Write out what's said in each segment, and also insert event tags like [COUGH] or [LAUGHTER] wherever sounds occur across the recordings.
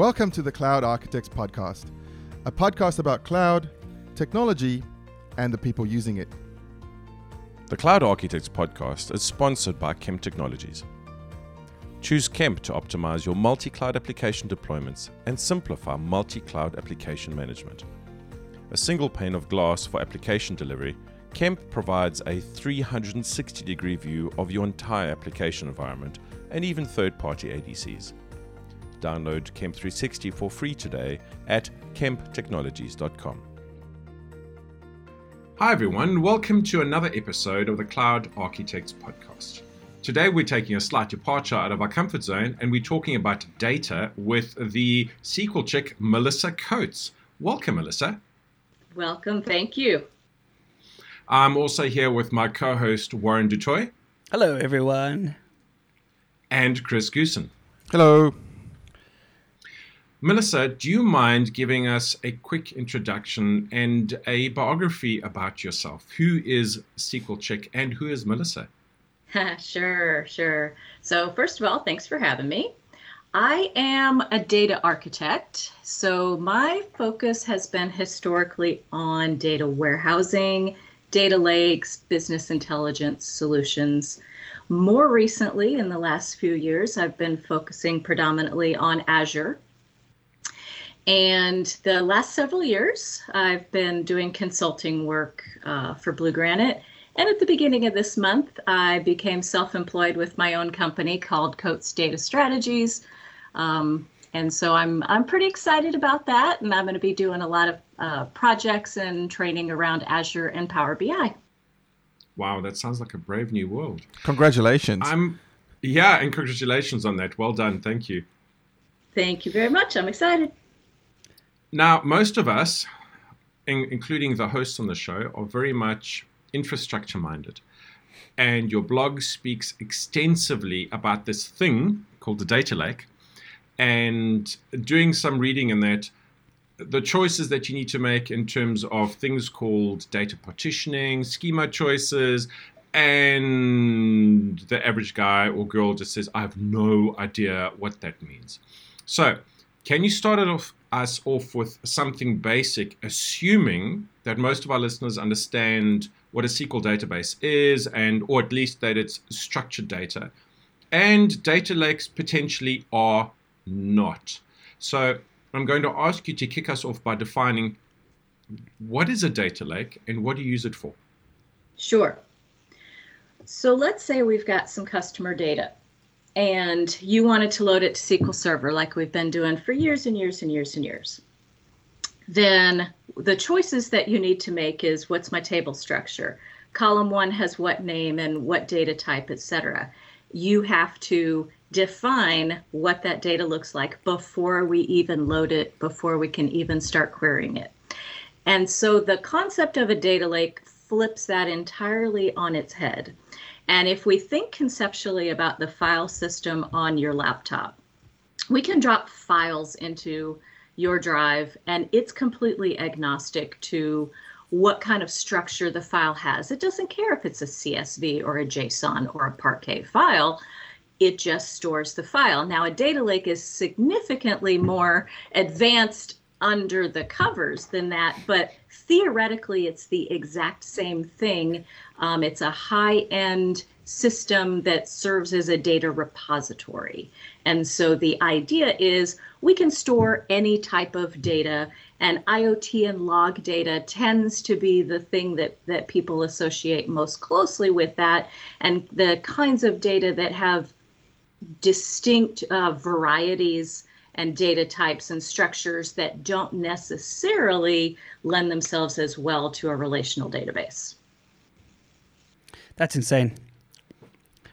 Welcome to the Cloud Architects Podcast, a podcast about cloud, technology, and the people using it. The Cloud Architects podcast is sponsored by Kemp Technologies. Choose Kemp to optimize your multi cloud application deployments and simplify multi cloud application management. A single pane of glass for application delivery, Kemp provides a 360 degree view of your entire application environment and even third party ADCs. Download Kemp 360 for free today at kemptechnologies.com. Hi, everyone. Welcome to another episode of the Cloud Architects Podcast. Today, we're taking a slight departure out of our comfort zone and we're talking about data with the SQL chick, Melissa Coates. Welcome, Melissa. Welcome. Thank you. I'm also here with my co host, Warren du Toit. Hello, everyone. And Chris Goosen. Hello. Melissa, do you mind giving us a quick introduction and a biography about yourself? Who is SQL Chick and who is Melissa? [LAUGHS] sure, sure. So, first of all, thanks for having me. I am a data architect. So, my focus has been historically on data warehousing, data lakes, business intelligence solutions. More recently, in the last few years, I've been focusing predominantly on Azure and the last several years, I've been doing consulting work uh, for Blue Granite. And at the beginning of this month, I became self employed with my own company called Coates Data Strategies. Um, and so I'm, I'm pretty excited about that. And I'm going to be doing a lot of uh, projects and training around Azure and Power BI. Wow, that sounds like a brave new world. Congratulations. I'm, yeah, and congratulations on that. Well done. Thank you. Thank you very much. I'm excited. Now, most of us, in, including the hosts on the show, are very much infrastructure minded. And your blog speaks extensively about this thing called the data lake. And doing some reading in that, the choices that you need to make in terms of things called data partitioning, schema choices, and the average guy or girl just says, I have no idea what that means. So, can you start it off us off with something basic, assuming that most of our listeners understand what a SQL database is, and or at least that it's structured data, and data lakes potentially are not. So I'm going to ask you to kick us off by defining what is a data lake and what do you use it for? Sure. So let's say we've got some customer data and you wanted to load it to SQL Server like we've been doing for years and years and years and years, then the choices that you need to make is what's my table structure? Column one has what name and what data type, etc. You have to define what that data looks like before we even load it, before we can even start querying it. And so the concept of a data lake flips that entirely on its head. And if we think conceptually about the file system on your laptop, we can drop files into your drive and it's completely agnostic to what kind of structure the file has. It doesn't care if it's a CSV or a JSON or a Parquet file. It just stores the file. Now, a data lake is significantly more advanced under the covers than that, but theoretically, it's the exact same thing. Um, it's a high end system that serves as a data repository. And so the idea is we can store any type of data, and IoT and log data tends to be the thing that, that people associate most closely with that. And the kinds of data that have distinct uh, varieties and data types and structures that don't necessarily lend themselves as well to a relational database. That's insane.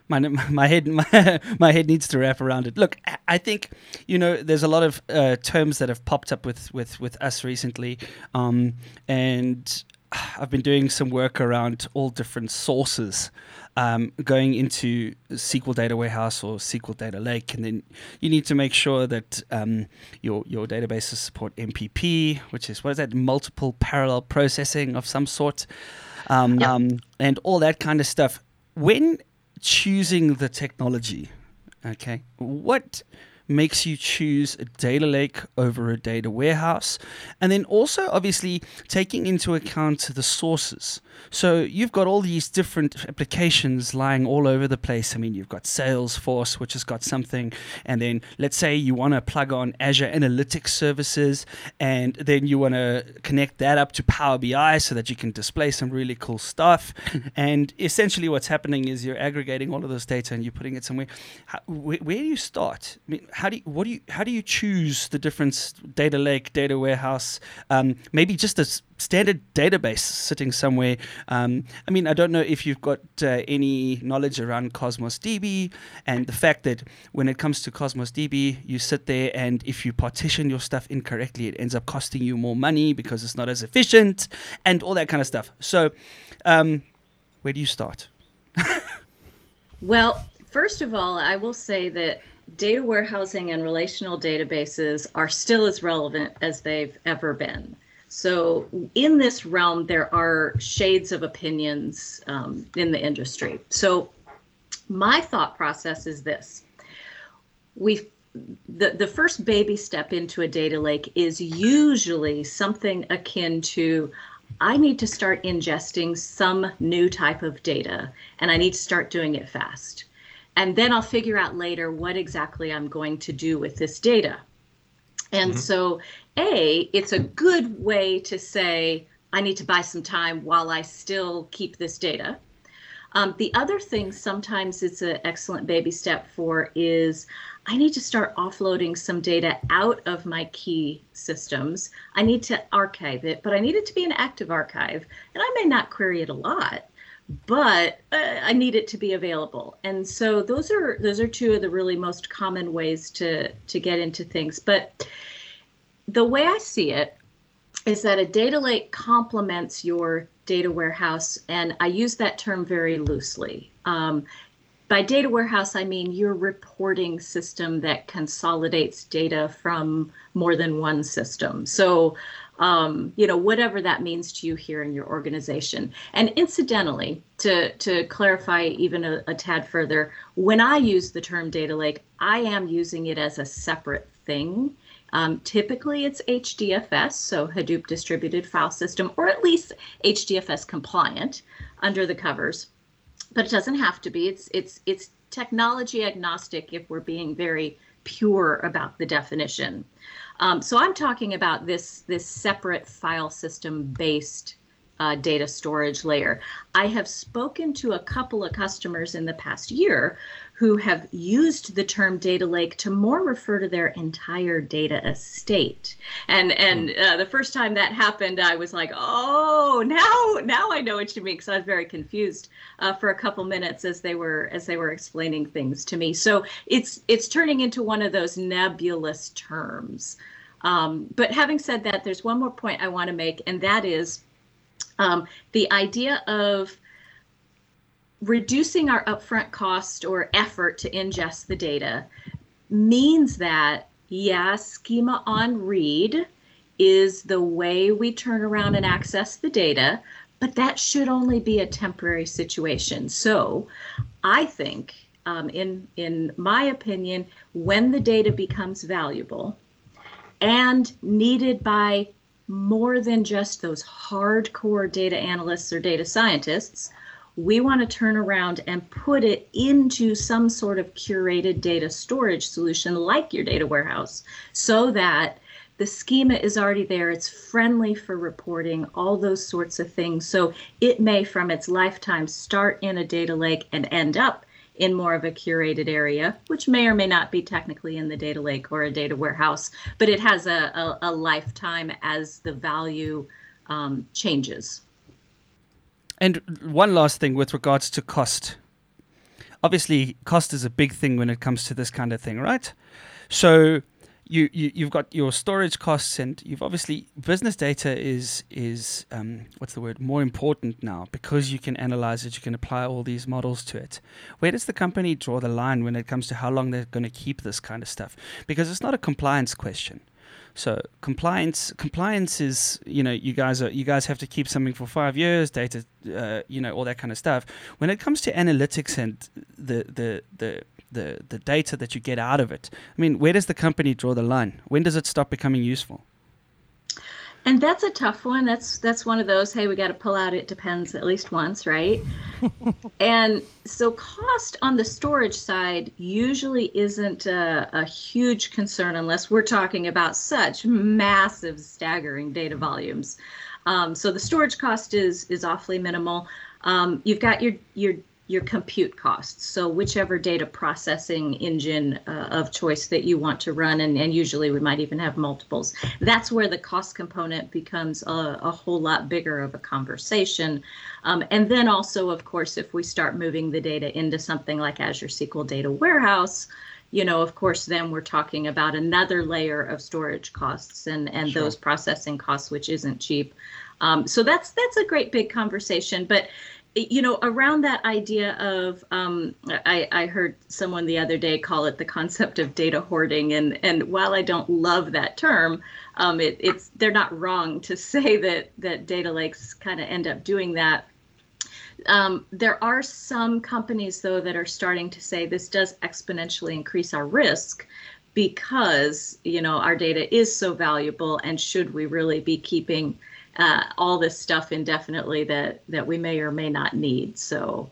My, my head [LAUGHS] my, my head needs to wrap around it. Look, I think you know there's a lot of uh, terms that have popped up with with with us recently, um, and I've been doing some work around all different sources, um, going into SQL Data Warehouse or SQL Data Lake, and then you need to make sure that um, your your databases support MPP, which is what is that multiple parallel processing of some sort, um. Um, and all that kind of stuff. When choosing the technology, okay, what makes you choose a data lake over a data warehouse. And then also, obviously, taking into account the sources. So you've got all these different applications lying all over the place. I mean, you've got Salesforce, which has got something. And then let's say you want to plug on Azure Analytics services, and then you want to connect that up to Power BI so that you can display some really cool stuff. [LAUGHS] and essentially, what's happening is you're aggregating all of this data and you're putting it somewhere. How, where, where, do you start? I mean, how do you, what do you how do you choose the different data lake, data warehouse? Um, maybe just a standard database sitting somewhere. Um, I mean, I don't know if you've got uh, any knowledge around Cosmos DB and the fact that when it comes to Cosmos DB, you sit there and if you partition your stuff incorrectly, it ends up costing you more money because it's not as efficient and all that kind of stuff. So, um, where do you start? [LAUGHS] well, first of all, I will say that data warehousing and relational databases are still as relevant as they've ever been. So, in this realm, there are shades of opinions um, in the industry. So, my thought process is this we the, the first baby step into a data lake is usually something akin to I need to start ingesting some new type of data and I need to start doing it fast. And then I'll figure out later what exactly I'm going to do with this data. And mm-hmm. so a, it's a good way to say, I need to buy some time while I still keep this data. Um, the other thing sometimes it's an excellent baby step for is I need to start offloading some data out of my key systems. I need to archive it, but I need it to be an active archive. And I may not query it a lot, but uh, I need it to be available. And so those are those are two of the really most common ways to to get into things. But the way I see it is that a data lake complements your data warehouse, and I use that term very loosely. Um, by data warehouse, I mean your reporting system that consolidates data from more than one system. So, um, you know, whatever that means to you here in your organization. And incidentally, to, to clarify even a, a tad further, when I use the term data lake, I am using it as a separate thing. Um, typically, it's HDFS, so Hadoop Distributed File System, or at least HDFS compliant under the covers. But it doesn't have to be. It's it's it's technology agnostic if we're being very pure about the definition. Um, so I'm talking about this this separate file system based uh, data storage layer. I have spoken to a couple of customers in the past year who have used the term data lake to more refer to their entire data estate. And and hmm. uh, the first time that happened, I was like, oh, now now I know what you mean. Because I was very confused uh, for a couple minutes as they were as they were explaining things to me. So it's it's turning into one of those nebulous terms. Um, but having said that, there's one more point I want to make, and that is um, the idea of reducing our upfront cost or effort to ingest the data means that, yeah, schema on read is the way we turn around and access the data, but that should only be a temporary situation. So I think, um, in, in my opinion, when the data becomes valuable and needed by more than just those hardcore data analysts or data scientists, we want to turn around and put it into some sort of curated data storage solution like your data warehouse so that the schema is already there. It's friendly for reporting all those sorts of things. So it may from its lifetime start in a data lake and end up in more of a curated area which may or may not be technically in the data lake or a data warehouse but it has a, a, a lifetime as the value um, changes and one last thing with regards to cost. Obviously, cost is a big thing when it comes to this kind of thing, right? So you, you you've got your storage costs, and you've obviously business data is is um, what's the word more important now because you can analyze it, you can apply all these models to it. Where does the company draw the line when it comes to how long they're going to keep this kind of stuff? Because it's not a compliance question So compliance, compliance is you know you guys are you guys have to keep something for five years, data, uh, you know all that kind of stuff. When it comes to analytics and the the the the, the data that you get out of it, I mean, where does the company draw the line? When does it stop becoming useful? And that's a tough one. That's that's one of those. Hey, we got to pull out. It depends at least once, right? [LAUGHS] and so, cost on the storage side usually isn't a, a, huge concern unless we're talking about such massive, staggering data volumes. Um, so the storage cost is is awfully minimal. Um, you've got your your your compute costs. So whichever data processing engine uh, of choice that you want to run, and, and usually we might even have multiples. That's where the cost component becomes a, a whole lot bigger of a conversation. Um, and then also, of course, if we start moving the data into something like Azure SQL Data Warehouse, you know, of course, then we're talking about another layer of storage costs and and sure. those processing costs, which isn't cheap. Um, so that's that's a great big conversation, but you know, around that idea of, um, I, I heard someone the other day call it the concept of data hoarding, and and while I don't love that term, um, it, it's they're not wrong to [LAUGHS] say that that data lakes kind of end up doing that. Um, there are some companies though that are starting to say this does exponentially increase our risk because you know our data is so valuable, and should we really be keeping uh, all this stuff indefinitely that that we may or may not need. So,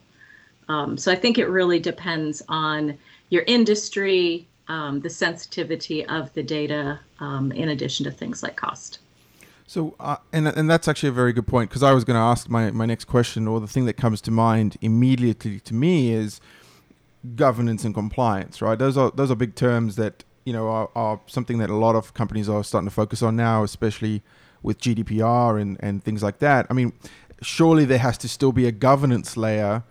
um, so I think it really depends on your industry, um, the sensitivity of the data, um, in addition to things like cost. So, uh, and and that's actually a very good point because I was going to ask my my next question, or the thing that comes to mind immediately to me is governance and compliance. Right? Those are those are big terms that you know are, are something that a lot of companies are starting to focus on now, especially with GDPR and, and things like that. I mean, surely there has to still be a governance layer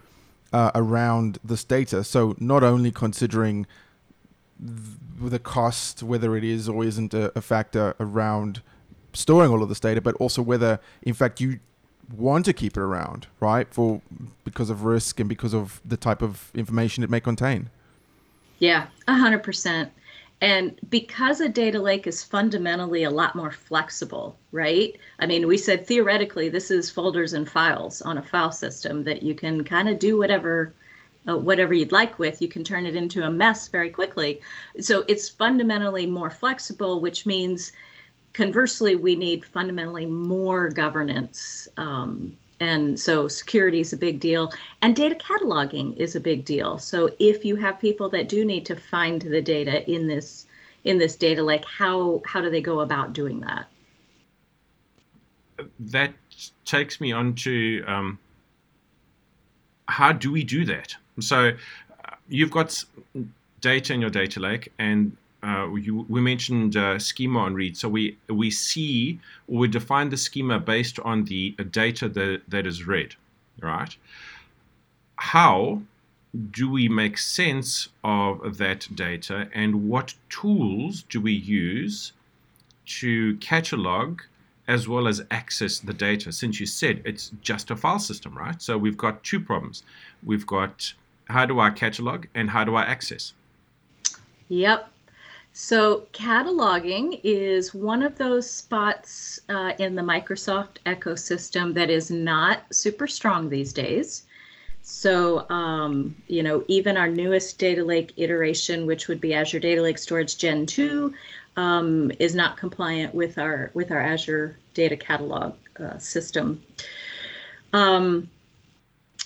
uh, around this data. So not only considering the cost, whether it is or isn't a, a factor around storing all of this data, but also whether, in fact, you want to keep it around, right? For because of risk and because of the type of information it may contain. Yeah, a hundred percent. And because a data lake is fundamentally a lot more flexible, right? I mean, we said theoretically this is folders and files on a file system that you can kind of do whatever uh, whatever you'd like with. You can turn it into a mess very quickly. So it's fundamentally more flexible, which means conversely we need fundamentally more governance um, and so security is a big deal and data cataloging is a big deal. So if you have people that do need to find the data in this in this data lake how how do they go about doing that? That takes me on to um, how do we do that? So uh, you've got data in your data lake and uh, you, we mentioned uh, schema on read. So we we see or we define the schema based on the data that, that is read, right? How do we make sense of that data and what tools do we use to catalog as well as access the data? Since you said it's just a file system, right? So we've got two problems. We've got how do I catalog and how do I access? Yep. So, cataloging is one of those spots uh, in the Microsoft ecosystem that is not super strong these days. So, um, you know, even our newest data lake iteration, which would be Azure Data Lake Storage Gen 2, um, is not compliant with our with our Azure Data Catalog uh, system. Um,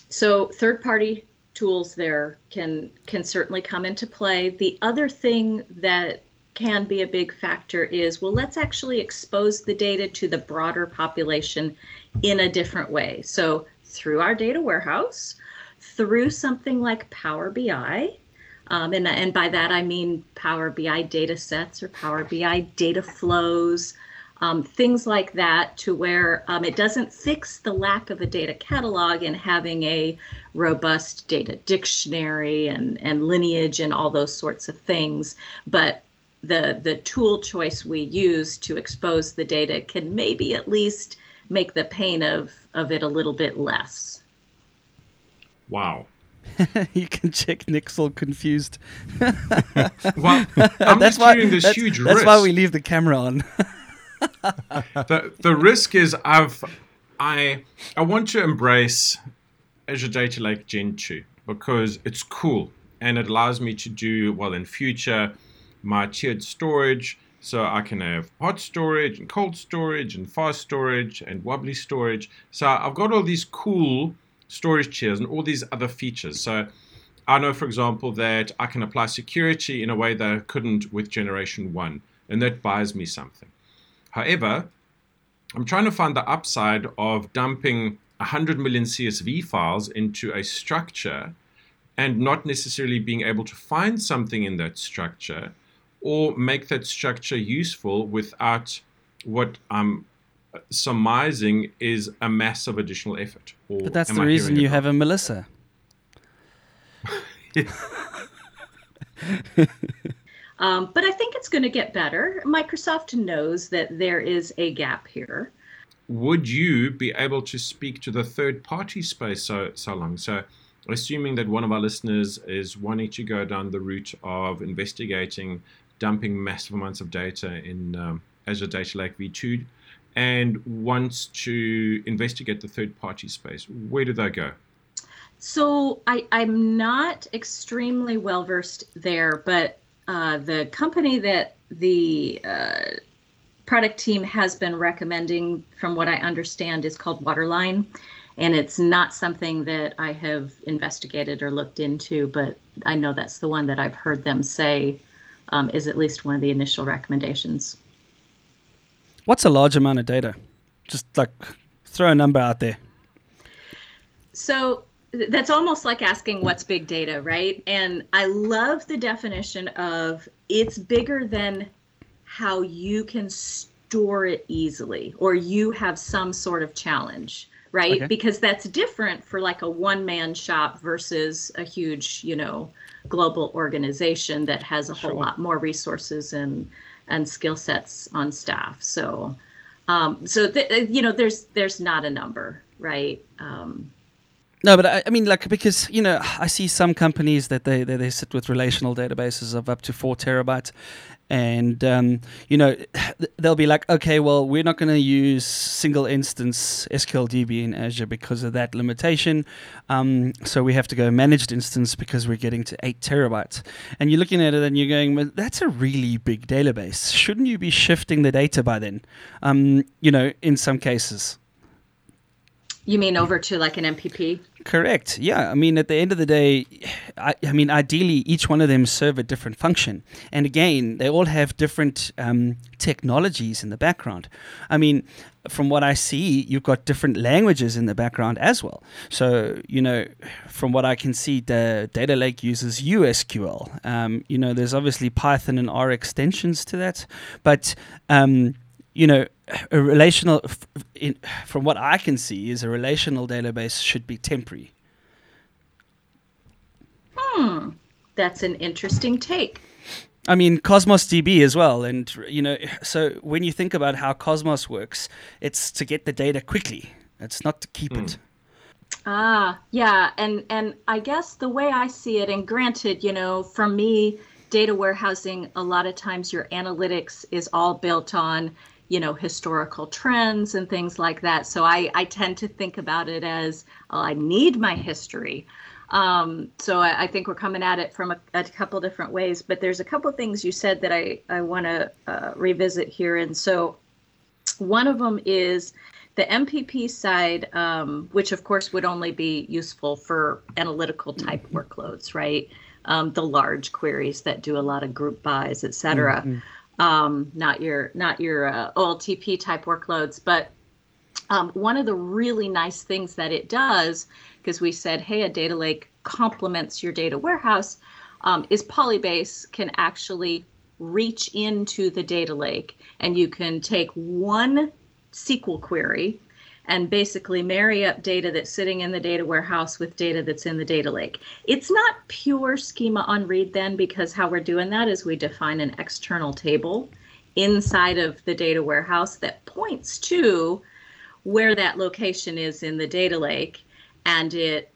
so, third-party tools there can can certainly come into play. The other thing that can be a big factor is well let's actually expose the data to the broader population in a different way. So through our data warehouse, through something like Power BI, um, and, and by that I mean Power BI data sets or Power BI data flows, um, things like that, to where um, it doesn't fix the lack of a data catalog and having a robust data dictionary and, and lineage and all those sorts of things. But the, the tool choice we use to expose the data can maybe at least make the pain of, of it a little bit less. Wow. [LAUGHS] you can check Nick's all confused. [LAUGHS] well, I'm [LAUGHS] that's just why, this that's, huge that's risk. why we leave the camera on. The the risk is I've I I want to embrace Azure Data Lake Gen 2 because it's cool and it allows me to do well in future my tiered storage so I can have hot storage and cold storage and fast storage and wobbly storage. So I've got all these cool storage tiers and all these other features. So I know, for example, that I can apply security in a way that I couldn't with Generation 1, and that buys me something. However, I'm trying to find the upside of dumping 100 million CSV files into a structure and not necessarily being able to find something in that structure or make that structure useful without what I'm surmising is a massive additional effort. Or But that's the I reason you have a Melissa. [LAUGHS] [LAUGHS] Um, but I think it's going to get better. Microsoft knows that there is a gap here. would you be able to speak to the third party space so so long? So, assuming that one of our listeners is wanting to go down the route of investigating dumping massive amounts of data in um, Azure Data Lake V2 and wants to investigate the third party space, where do they go? So I, I'm not extremely well versed there, but uh, the company that the uh, product team has been recommending, from what I understand, is called Waterline. And it's not something that I have investigated or looked into, but I know that's the one that I've heard them say um, is at least one of the initial recommendations. What's a large amount of data? Just like throw a number out there. So that's almost like asking what's big data, right? And I love the definition of it's bigger than how you can store it easily or you have some sort of challenge, right? Okay. Because that's different for like a one man shop versus a huge, you know, global organization that has a whole Sure. lot more resources and and skill sets on staff. So um, so th- you know there's there's not a number, right? Um, No, but I, I mean, like, because, you know, I see some companies that they, they, they sit with relational databases of up to four terabytes. And, um, you know, they'll be like, okay, well, we're not going to use single instance SQL DB in Azure because of that limitation. Um, so we have to go managed instance because we're getting to eight terabytes. And you're looking at it and you're going, well, that's a really big database. Shouldn't you be shifting the data by then? Um, you know, in some cases. You mean over to like an MPP? Correct. Yeah. I mean, at the end of the day, I, I mean, ideally, each one of them serve a different function. And again, they all have different um, technologies in the background. I mean, from what I see, you've got different languages in the background as well. So, you know, from what I can see, the data lake uses USQL. Um, you know, there's obviously Python and R extensions to that. But, um, you know, a relational, in, from what I can see, is a relational database should be temporary. Hmm, that's an interesting take. I mean, Cosmos DB as well. And, you know, so when you think about how Cosmos works, it's to get the data quickly, it's not to keep it. Ah, yeah, and and I guess the way I see it, and granted, you know, for me, data warehousing, a lot of times your analytics is all built on, you know, historical trends and things like that. So I I tend to think about it as, oh, I need my history. Um, so I, I think we're coming at it from a, a couple different ways, but there's a couple things you said that I I want to uh, revisit here, and so one of them is the MPP side, um, which of course would only be useful for analytical type workloads, right? Um, the large queries that do a lot of group bys, et cetera. Um, not your not your uh, OLTP type workloads, but um, one of the really nice things that it does, because we said, hey, a data lake complements your data warehouse, um, is Polybase can actually reach into the data lake and you can take one SQL query and basically marry up data that's sitting in the data warehouse with data that's in the data lake. It's not pure schema on read then because how we're doing that is we define an external table inside of the data warehouse that points to where that location is in the data lake and it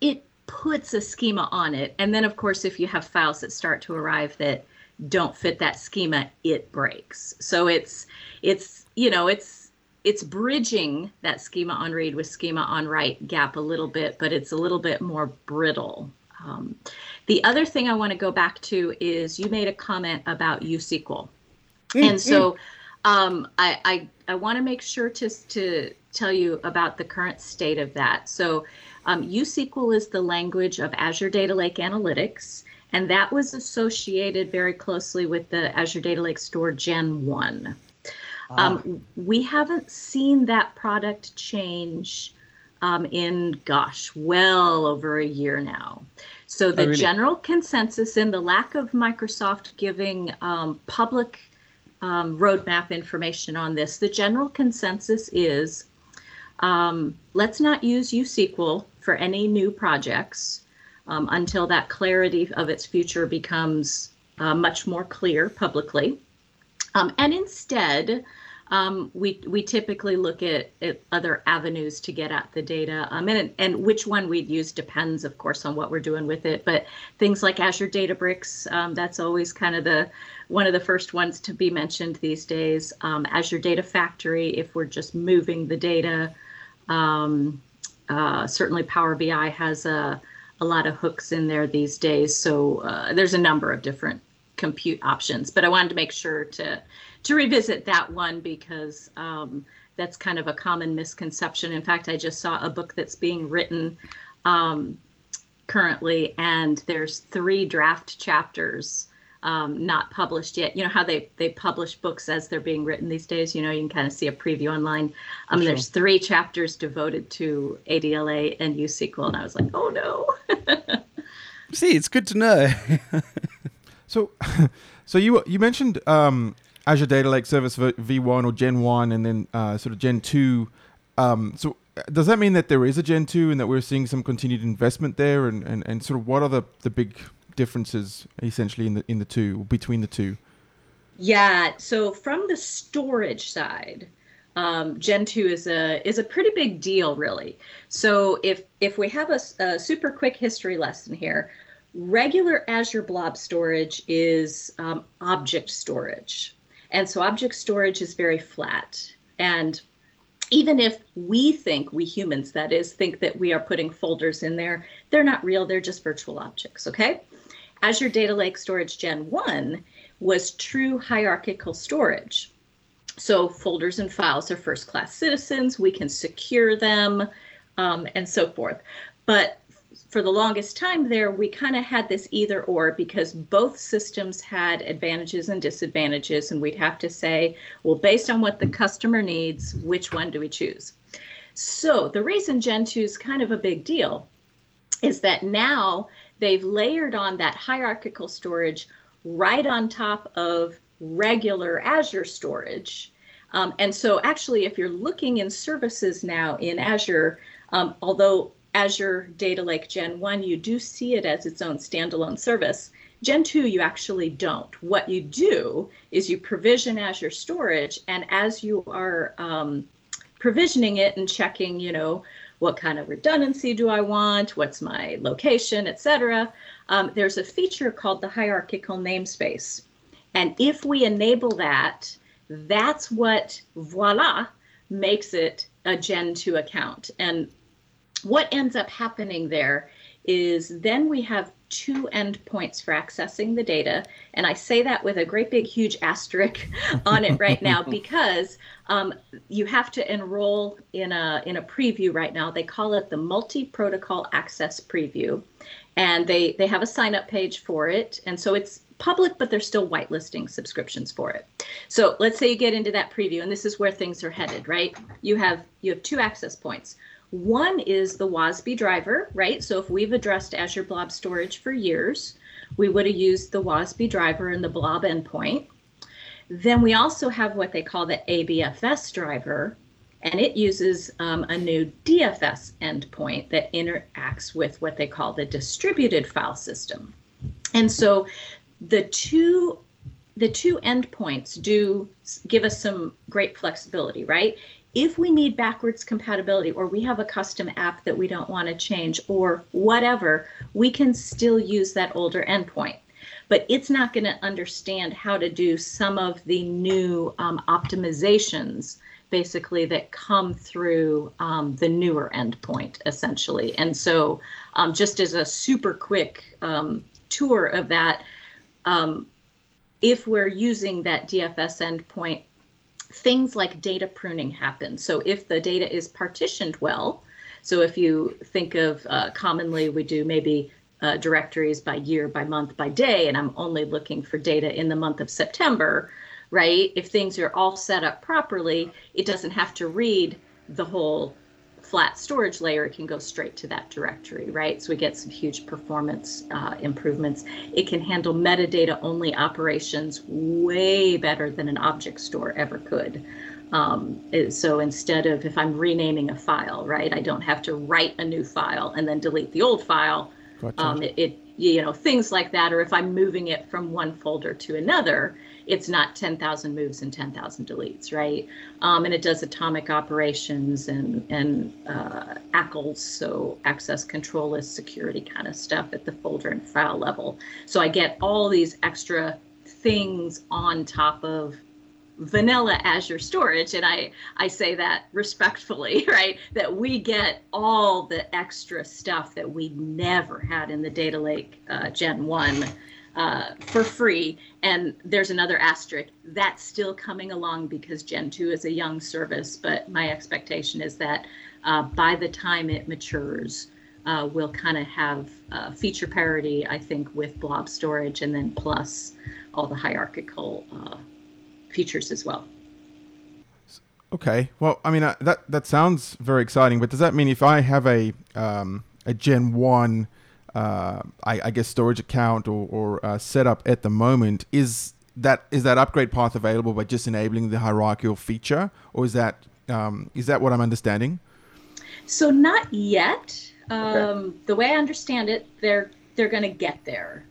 it puts a schema on it. And then, of course, if you have files that start to arrive that don't fit that schema, it breaks. So it's it's you know it's it's bridging that schema on read with schema on write gap a little bit, but it's a little bit more brittle. Um, the other thing I want to go back to is you made a comment about USQL, mm, and so mm. um, I I, I want to make sure to to tell you about the current state of that. So um, USQL is the language of Azure Data Lake Analytics, and that was associated very closely with the Azure Data Lake Store Gen 1. Ah. Um, we haven't seen that product change um, in, gosh, well over a year now. So the oh, really? general consensus in the lack of Microsoft giving um, public um, roadmap information on this, the general consensus is um, let's not use USQL for any new projects um, until that clarity of its future becomes uh, much more clear publicly. Um, and instead, um, we we typically look at, at, other avenues to get at the data, um, and and which one we'd use depends, of course, on what we're doing with it. But things like Azure Databricks, um, that's always kind of the one of the first ones to be mentioned these days. Um, Azure Data Factory, if we're just moving the data. Um, uh, certainly, Power BI has a a lot of hooks in there these days. So uh, there's a number of different compute options. But I wanted to make sure to to revisit that one because um, that's kind of a common misconception. In fact, I just saw a book that's being written um, currently, and there's three draft chapters um, not published yet. You know how they they publish books as they're being written these days. You know, you can kind of see a preview online. Um, sure. There's three chapters devoted to ADLA and USQL, and I was like, oh no. [LAUGHS] see, it's good to know. [LAUGHS] so, [LAUGHS] so you you mentioned um, Azure Data Lake Service v1 or Gen 1 and then uh, sort of Gen 2. Um, so does that mean that there is a Gen 2 and that we're seeing some continued investment there? And, and, and sort of what are the, the big differences essentially in the in the two between the two? Yeah, so from the storage side, um, Gen 2 is a is a pretty big deal, really. So if if we have a, a super quick history lesson here, regular Azure Blob storage is um, object storage. And so object storage is very flat. And even if we think, we humans that is, think that we are putting folders in there, they're not real, they're just virtual objects, okay? Azure Data Lake Storage Gen 1 was true hierarchical storage. So folders and files are first class citizens, we can secure them, um, and so forth. But for the longest time there, we kind of had this either or because both systems had advantages and disadvantages. And we'd have to say, well, based on what the customer needs, which one do we choose? So the reason Gen 2 is kind of a big deal is that now they've layered on that hierarchical storage right on top of regular Azure storage. Um, and so, actually, if you're looking in services now in Azure, um, although Azure Data Lake Gen 1, you do see it as its own standalone service. Gen 2, you actually don't. What you do is you provision Azure storage, and as you are um, provisioning it and checking, you know, what kind of redundancy do I want, what's my location, etc., um, there's a feature called the hierarchical namespace. And if we enable that, that's what, voila, makes it a Gen 2 account. And what ends up happening there is then we have two endpoints for accessing the data. And I say that with a great big huge asterisk [LAUGHS] on it right now because um, you have to enroll in a in a preview right now. They call it the multi-protocol access preview. And they, they have a sign up page for it. And so it's public, but they're still whitelisting subscriptions for it. So let's say you get into that preview, and this is where things are headed, right? You have you have two access points. One is the WASB driver, right? So if we've addressed Azure Blob Storage for years, we would have used the WASB driver and the Blob endpoint. Then we also have what they call the ABFS driver, and it uses um, a new DFS endpoint that interacts with what they call the distributed file system. And so the two the two endpoints do give us some great flexibility, right? If we need backwards compatibility or we have a custom app that we don't want to change or whatever, we can still use that older endpoint. But it's not going to understand how to do some of the new um, optimizations basically that come through um, the newer endpoint essentially. And so, um, just as a super quick um, tour of that, um, if we're using that DFS endpoint things like data pruning happen. So if the data is partitioned well, so if you think of uh, commonly we do maybe uh, directories by year, by month, by day, and I'm only looking for data in the month of September, right? If things are all set up properly, it doesn't have to read the whole flat storage layer, it can go straight to that directory, right? So we get some huge performance uh, improvements. It can handle metadata only operations way better than an object store ever could. Um, so instead of if I'm renaming a file, right, I don't have to write a new file and then delete the old file. Gotcha. Um, it, it, you know, things like that. Or if I'm moving it from one folder to another, it's not 10,000 moves and 10,000 deletes, right? Um, and it does atomic operations and and uh, ACLs, so access control list security kind of stuff at the folder and file level. So I get all these extra things on top of vanilla Azure storage. And I, I say that respectfully, [LAUGHS] right? That we get all the extra stuff that we never had in the Data Lake uh, Gen 1 uh, for free. And there's another asterisk that's still coming along because Gen 2 is a young service. But my expectation is that uh, by the time it matures, uh, we'll kind of have uh, feature parity, I think, with blob storage and then plus all the hierarchical uh, features as well. Okay. Well, I mean, uh, that that sounds very exciting. But does that mean if I have a um, a Gen One uh, I, I, guess storage account or, or uh, setup at the moment is that is that upgrade path available by just enabling the hierarchical feature or is that um, is that what I'm understanding? So not yet. Um, okay. The way I understand it, they're they're going to get there.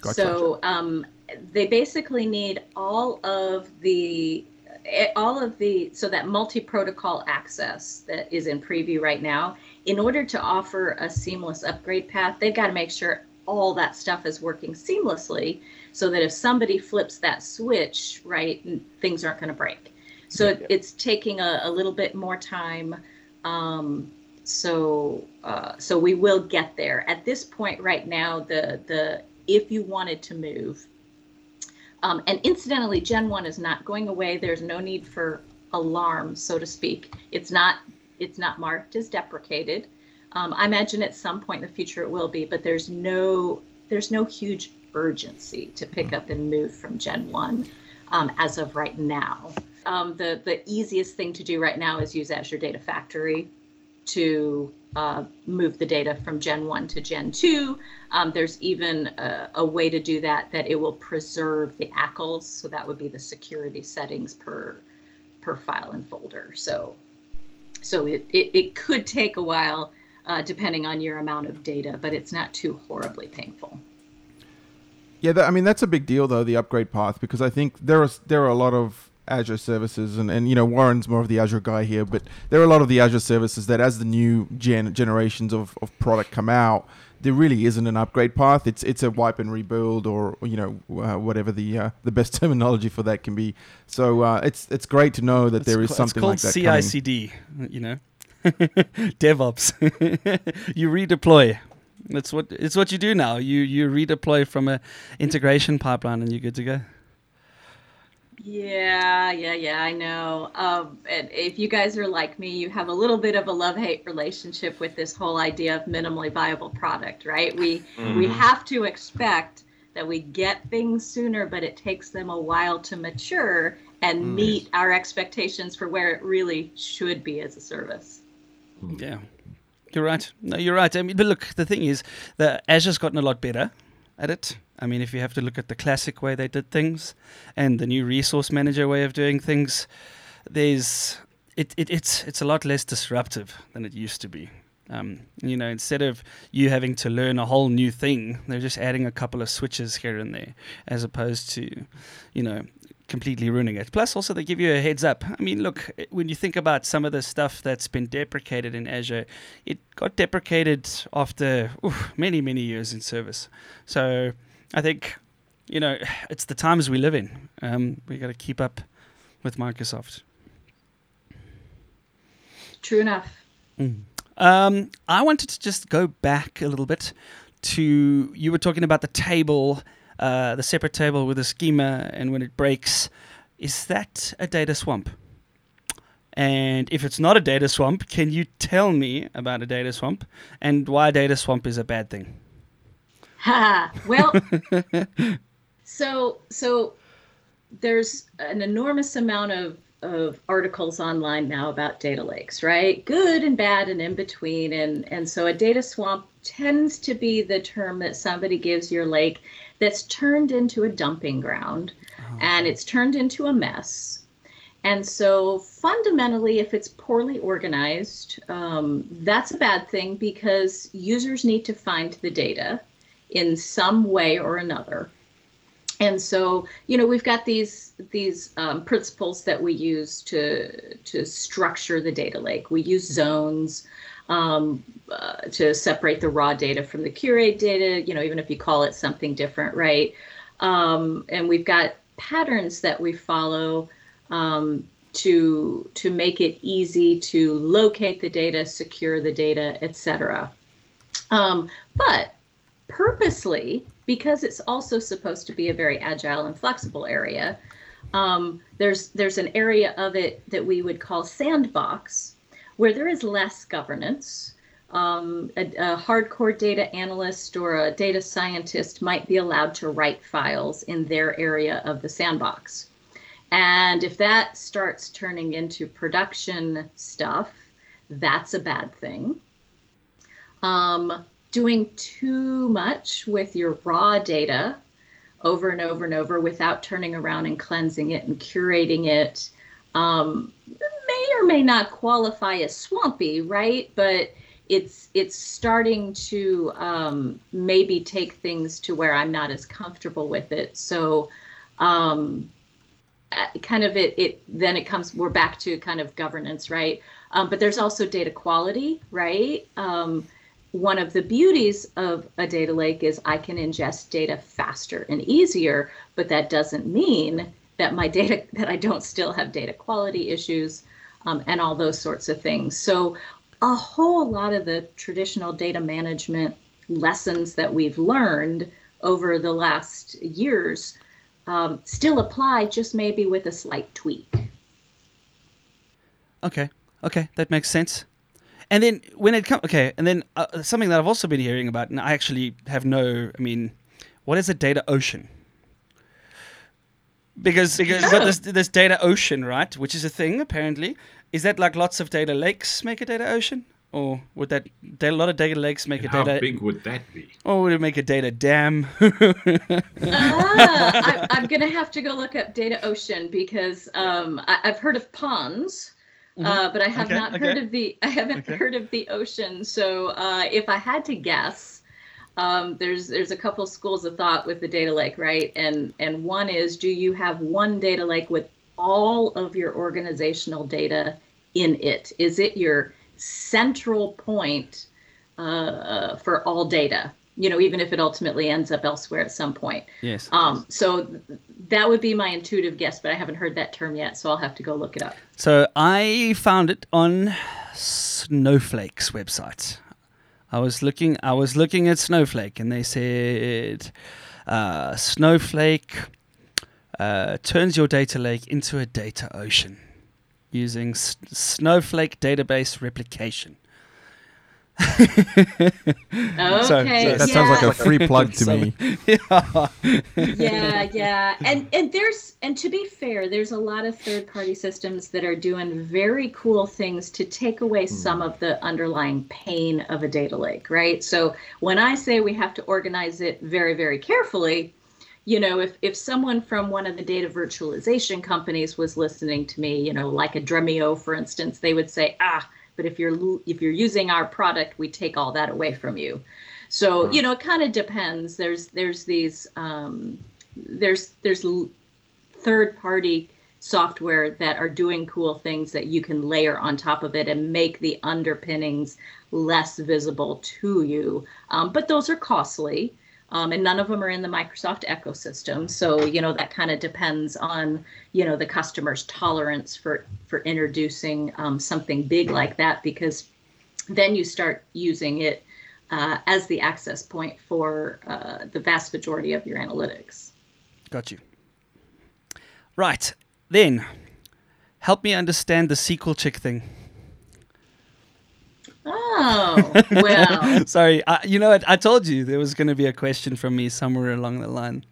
Gotcha. So um, they basically need all of the eh, all of the so that multi-protocol access that is in preview right now in order to offer a seamless upgrade path, they've got to make sure all that stuff is working seamlessly so that if somebody flips that switch, right, things aren't going to break. So yeah. it's taking a, a, little bit more time. Um, so uh, so we will get there. At this point right now, the the if you wanted to move, um, and incidentally, Gen One is not going away. There's no need for alarm, so to speak. It's not it's not marked as deprecated. Um, I imagine at some point in the future it will be, but there's no there's no huge urgency to pick up and move from Gen One um, as of right now. Um, the the easiest thing to do right now is use Azure Data Factory to uh, move the data from Gen 1 to Gen 2. Um, there's even a, a, way to do that that it will preserve the ACLs, so that would be the security settings per per file and folder. So so it, it, it could take a while uh, depending on your amount of data, but it's not too horribly painful. Yeah, that, I mean that's a big deal though the upgrade path because I think there are there are a lot of Azure services and, and you know Warren's more of the Azure guy here, but there are a lot of the Azure services that as the new gen generations of, of product come out, there really isn't an upgrade path. It's it's a wipe and rebuild, or you know uh, whatever the uh, the best [LAUGHS] terminology for that can be. So uh, it's it's great to know that it's there is something like that. It's called CI/CD. You know, [LAUGHS] DevOps. [LAUGHS] you redeploy. That's what it's what you do now. You you redeploy from a integration pipeline, and you're good to go. Yeah, yeah, yeah, I know. Um, and if you guys are like me, you have a little bit of a love-hate relationship with this whole idea of minimally viable product, right? We mm-hmm. we have to expect that we get things sooner, but it takes them a while to mature and mm. meet our expectations for where it really should be as a service. Yeah. You're right. No, you're right. I mean, but look, the thing is that Azure's gotten a lot better at it. I mean, if you have to look at the classic way they did things and the new resource manager way of doing things, there's it, it it's it's a lot less disruptive than it used to be. Um, you know, instead of you having to learn a whole new thing, they're just adding a couple of switches here and there, as opposed to, you know, completely ruining it. Plus, also they give you a heads up. I mean, look, when you think about some of the stuff that's been deprecated in Azure, it got deprecated after oof, many, many years in service. So I think, you know, [SIGHS] it's the times we live in. Um, we got to keep up with Microsoft. True enough. Mm. Um, I wanted to just go back a little bit to you were talking about the table, uh, the separate table with a schema, and when it breaks, is that a data swamp? And if it's not a data swamp, can you tell me about a data swamp and why a data swamp is a bad thing? Ha! [LAUGHS] Well, [LAUGHS] so so there's an enormous amount of of articles online now about data lakes, right? Good and bad and in between. And, and so a data swamp tends to be the term that somebody gives your lake that's turned into a dumping ground oh. and it's turned into a mess. And so fundamentally, if it's poorly organized, um, that's a bad thing because users need to find the data in some way or another. And so you know we've got these these um, principles that we use to to structure the data lake. We use zones um, uh, to separate the raw data from the curate data you know even if you call it something different right? Um, and we've got patterns that we follow um, to to make it easy to locate the data secure the data etc um, but purposely because it's also supposed to be a very agile and flexible area. Um, there's there's an area of it that we would call sandbox, where there is less governance. Um, a, a, hardcore data analyst or a data scientist might be allowed to write files in their area of the sandbox. And if that starts turning into production stuff, that's a bad thing. Um, doing too much with your raw data over and over and over without turning around and cleansing it and curating it um, may or may not qualify as swampy, right? But it's it's starting to um, maybe take things to where I'm not as comfortable with it. So um, kind of it it then it comes we're back to kind of governance, right? Um, but there's also data quality, right? Um, one of the beauties of a data lake is I can ingest data faster and easier, but that doesn't mean that my data [LAUGHS] that I don't still have data quality issues um, and all those sorts of things. So a whole lot of the traditional data management lessons that we've learned over the last years um, still apply, just maybe with a slight tweak. Okay, okay, that makes sense. And then when it comes, okay, and then uh, something that I've also been hearing about, and I actually have no, I mean, what is a data ocean? Because because you've got this this data ocean, right? Which is a thing apparently. Is that like lots of data lakes make a data ocean? Or would that a lot of data lakes make and a data? How big would that be? Or would it make a data dam? ah, I, am gonna have to go look up data ocean because um, I, have heard of ponds, Mm-hmm. Uh, but I have okay, not okay. heard of the I haven't okay. heard of the ocean. So uh, if I had to guess, um, there's there's a couple schools of thought with the data lake, right? And and one is, do you have one data lake with all of your organizational data in it? Is it your central point uh, uh for all data? You know, even if it ultimately ends up elsewhere at some point. Yes. Um, so th- that would be my intuitive guess, but I haven't heard that term yet, so I'll have to go look it up. So I found it on Snowflake's website. I was looking. I was looking at Snowflake, and they said uh, Snowflake uh, turns your data lake into a data ocean using S- Snowflake database replication. [LAUGHS] okay. So, that yeah. sounds like a free plug to me. [LAUGHS] [LAUGHS] yeah. yeah, yeah. And and there's and to be fair, there's a lot of third party systems that are doing very cool things to take away mm. some of the underlying pain of a data lake, right? So when I say we have to organize it very, very carefully, you know, if if someone from one of the data virtualization companies was listening to me, you know, like a Dremio, for instance, they would say, ah, but if you're if you're using our product, we take all that away from you. So you know, it kind of depends. There's there's these um, there's there's third party software that are doing cool things that you can layer on top of it and make the underpinnings less visible to you. Um, but those are costly. Um, and none of them are in the Microsoft ecosystem. So you know that kind of depends on you know the customer's tolerance for for introducing um, something big like that because then you start using it uh, as the access point for uh, the vast majority of your analytics. Got you. Right then, help me understand the SQL chick thing. Oh, well. [LAUGHS] Sorry, I, you know what? I told you there was going to be a question from me somewhere along the line.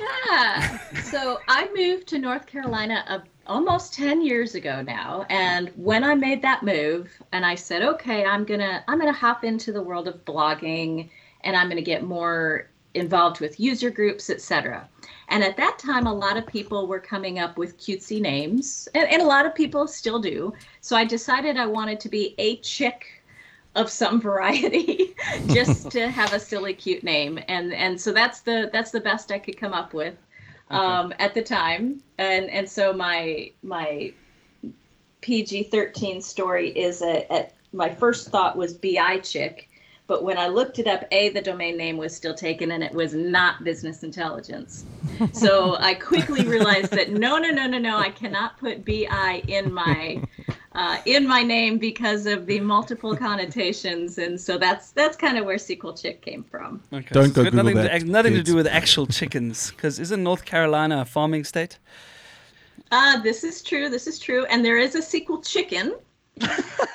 Yeah. So I moved to North Carolina a, almost 10 years ago now. And when I made that move and I said, okay, I'm going to, I'm to hop into the world of blogging and I'm going to get more involved with user groups, etc. And at that time, a lot of people were coming up with cutesy names, and, and a lot of people still do. So I decided I wanted to be a chick of some variety [LAUGHS] just to have a silly cute name and and so that's the that's the best i could come up with um, okay. at the time and and so my my pg-13 story is a, a my first thought was bi chick but when I looked it up, A, the domain name was still taken and it was not business intelligence. [LAUGHS] so I quickly realized that no, no, no, no, no, I cannot put BI in my uh, in my name because of the multiple connotations, and so that's that's kind of where SQL Chick came from. Okay. Don't so go Google nothing that. To, nothing to do with actual chickens, because isn't North Carolina a farming state? Uh, this is true. This is true, and there is a SQL Chicken. [LAUGHS]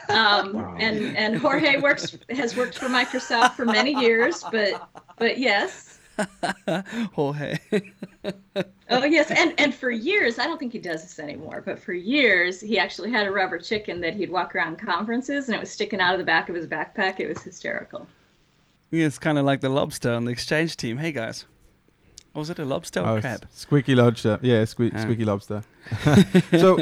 um, wow. and and Jorge works has worked for Microsoft for many years, but but yes, Jorge. [LAUGHS] oh yes, and and for years, I don't think he does this anymore, but for years he actually had a rubber chicken that he'd walk around conferences, and it was sticking out of the back of his backpack. It was hysterical. Yeah, it's kind of like the lobster on the exchange team. Hey guys, was it a lobster or oh, crab? Squeaky lobster. Yeah, sque- ah. squeaky lobster. [LAUGHS] [LAUGHS] so,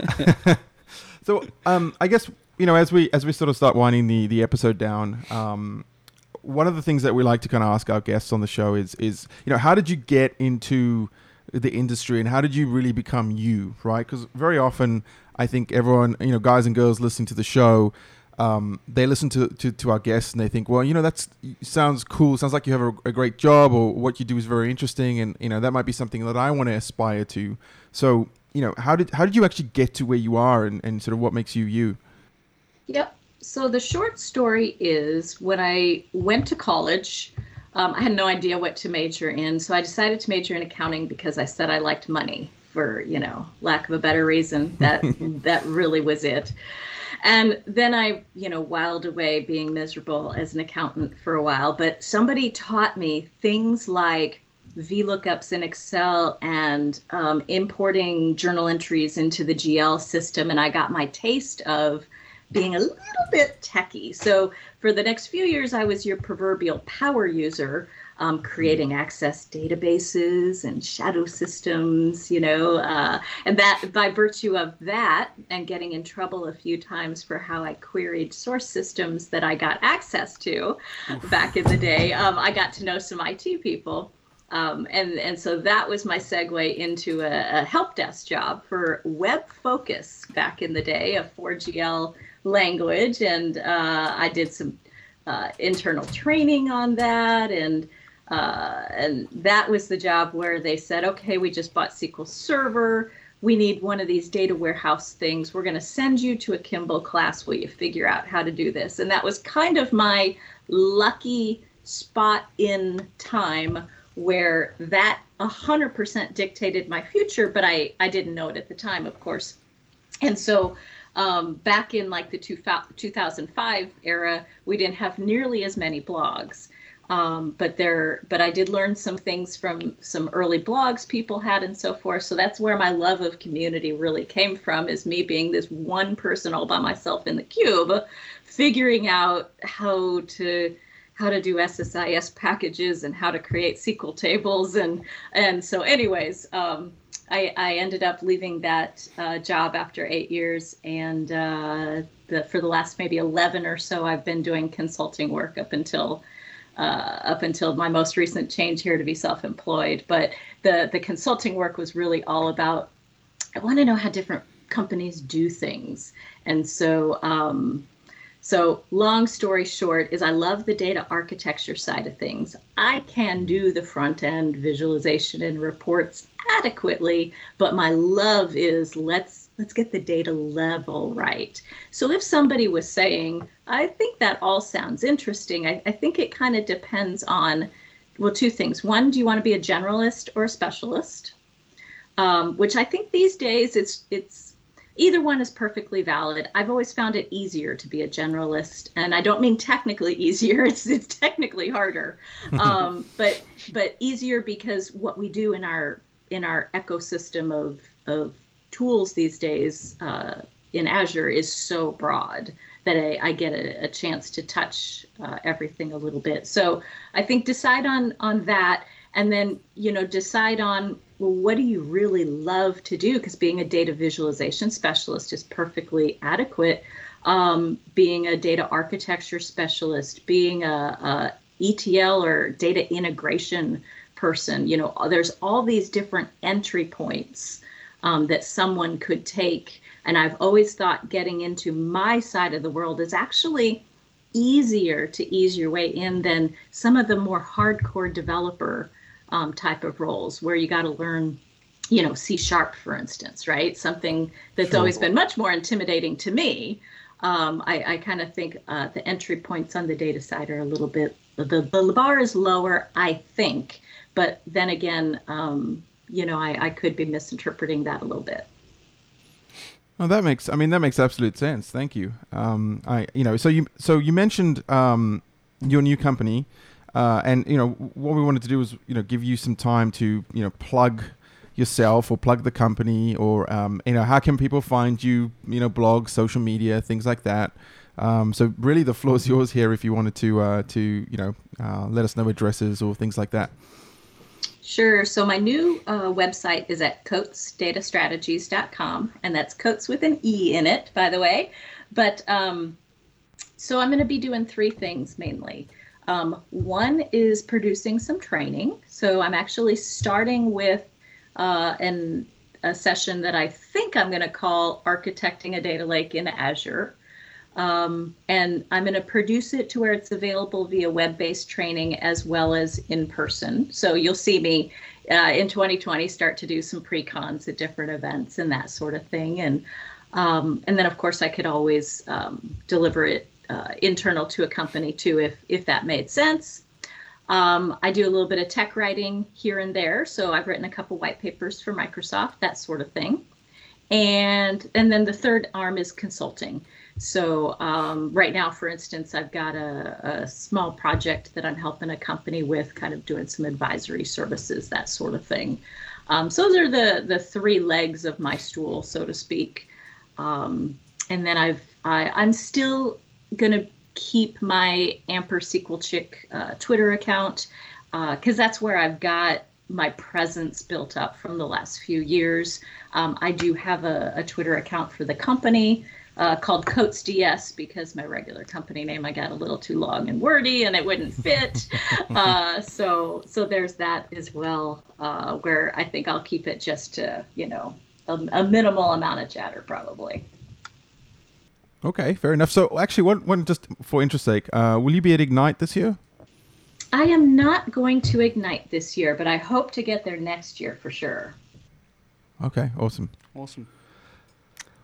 so um, I guess you know as we as we sort of start winding the the episode down. Um, one of the things that we like to kind of ask our guests on the show is is you know how did you get into the industry and how did you really become you right? Because very often i think everyone you know guys and girls listening to the show um, they listen to, to, to, our guests and they think well you know that sounds cool. Sounds like you have a, a, great job or what you do is very interesting and you know that might be something that i want to aspire to. So you know how did how did you actually get to where you are and, and sort of what makes you you? Yep so the short story is when I went to college, um, I had no idea what to major in. So I decided to major in accounting because I said I liked money for, you know, lack of a better reason. That [LAUGHS] that really was it. And then I, you know, whiled away being miserable as an accountant for a while. But somebody taught me things like VLOOKUPs in Excel and um, importing journal entries into the GL system. And I got my taste of being a little bit techy. So for the next few years, I was your proverbial power user, um, creating access databases and shadow systems, you know, uh, and that by virtue of that and getting in trouble a few times for how I queried source systems that I got access to Oof. back in the day, um, I got to know some IT people. Um, and and so that was my segue into a, a help desk job for WebFOCUS back in the day, a 4GL language, and uh, I did some uh, internal training on that, and uh, and that was the job where they said, okay, we just bought SQL Server. We need one of these data warehouse things. We're going to send you to a Kimball class. Will you figure out how to do this? And that was kind of my lucky spot in time where that 100% dictated my future, but I, I didn't know it at the time, of course. And so um, back in like the two, 2005 era, we didn't have nearly as many blogs. Um, but there, but I did learn some things from some early blogs people had and so forth. So that's where my love of community really came from, is me being this one person all by myself in the cube, figuring out how to how to do SSIS packages and how to create SQL tables and and so anyways, um, I, I ended up leaving that uh, job after eight years, and uh, the, for the last maybe eleven or so, I've been doing consulting work up until uh, up until my most recent change here to be self-employed. But the the consulting work was really all about I want to know how different companies do things. And so, um, so long story short is I love the data architecture side of things. I can do the front end visualization and reports adequately, but my love is let's let's get the data level right. So if somebody was saying, I think that all sounds interesting, I, I think it kind of depends on well, two things. One, do you want to be a generalist or a specialist? Um, which I think these days it's it's either one is perfectly valid. I've always found it easier to be a generalist, and I don't mean technically easier. [LAUGHS] It's it's technically harder, [LAUGHS] um, but but easier because what we do in our in our ecosystem of of tools these days uh, in Azure is so broad that I, I get a, a, chance to touch uh, everything a little bit. So I think decide on on that, and then you know decide on well what do you really love to do because being a data visualization specialist is perfectly adequate. Um, being a data architecture specialist, being a, a ETL or data integration person, you know, there's all these different entry points um, that someone could take and I've always thought getting into my side of the world is actually easier to ease your way in than some of the more hardcore developer um, type of roles where you got to learn you know c sharp for instance right something that's sure. always been much more intimidating to me um, i, I kind of think uh, the entry points on the data side are a little bit the, the bar is lower i think but then again um, you know I, I could be misinterpreting that a little bit Oh, that makes. I mean, that makes absolute sense. Thank you. Um, I, you know, so you, so you mentioned um, your new company, uh, and you know, what we wanted to do was, you know, give you some time to, you know, plug yourself or plug the company, or um, you know, how can people find you? You know, blogs, social media, things like that. Um, so really, the floor is yours here if you wanted to, uh, to you know, uh, let us know addresses or things like that. Sure. So my new uh, website is at coatesdatastrategies.com, and that's Coates with an E in it, by the way. But um, so I'm going to be doing three things mainly. Um, one is producing some training. So I'm actually starting with uh, an, a session that I think I'm going to call Architecting a Data Lake in Azure. Um, and I'm going to produce it to where it's available via web based training as well as in person. So you'll see me uh, in 2020 start to do some pre cons at different events and that sort of thing. And um, and then, of course, I could always um, deliver it uh, internal to a company too if, if that made sense. Um, I do a little bit of tech writing here and there. So I've written a couple white papers for Microsoft, that sort of thing. And, and then the third arm is consulting. So um, right now, for instance, I've got a, a, small project that I'm helping a company with, kind of doing some advisory services, that sort of thing. Um, so those are the the three legs of my stool, so to speak. Um, and then I've I, I'm still gonna keep my Amper SQL Chick uh, Twitter account because uh, that's where I've got my presence built up from the last few years. Um, I do have a, a Twitter account for the company uh, called Coates DS because my regular company name I got a little too long and wordy and it wouldn't [LAUGHS] fit. uh, so so there's that as well, uh, where I think I'll keep it just to you know a, a minimal amount of chatter probably. Okay, fair enough. So actually, one one just for interest sake, uh, will you be at Ignite this year? I am not going to Ignite this year, but I hope to get there next year for sure. Okay, awesome. Awesome.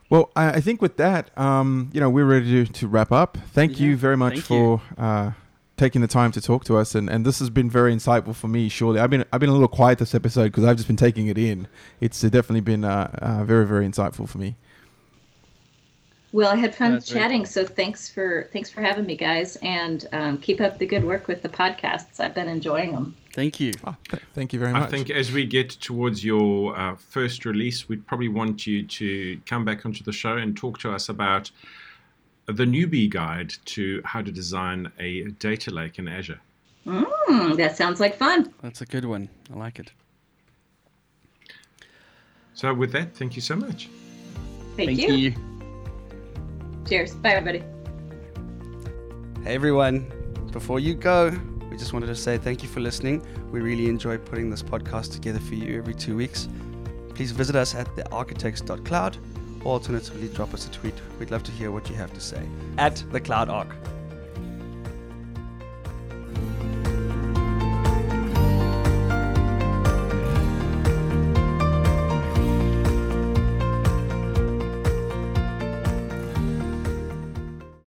Well, I, I think with that, um, you know, we're ready to, to wrap up. Thank yeah, you very much for uh, taking the time to talk to us, and, and this has been very insightful for me. Surely, I've been I've been a little quiet this episode because I've just been taking it in. It's definitely been uh, uh, very very insightful for me. Well, I had fun That's chatting, so thanks for thanks for having me, guys, and um, keep up the good work with the podcasts. I've been enjoying them. Thank you. Oh, th- thank you very much. I think as we get towards your uh, first release, we'd probably want you to come back onto the show and talk to us about the newbie guide to how to design a data lake in Azure. Mm, that sounds like fun. That's a good one. I like it. So, with that, thank you so much. Thank, thank you. you. Cheers. Bye, everybody. Hey, everyone. Before you go, we just wanted to say thank you for listening. We really enjoy putting this podcast together for you every two weeks. please visit us at thearchitects.cloud or alternatively drop us a tweet. We'd love to hear what you have to say at the Cloud Arc.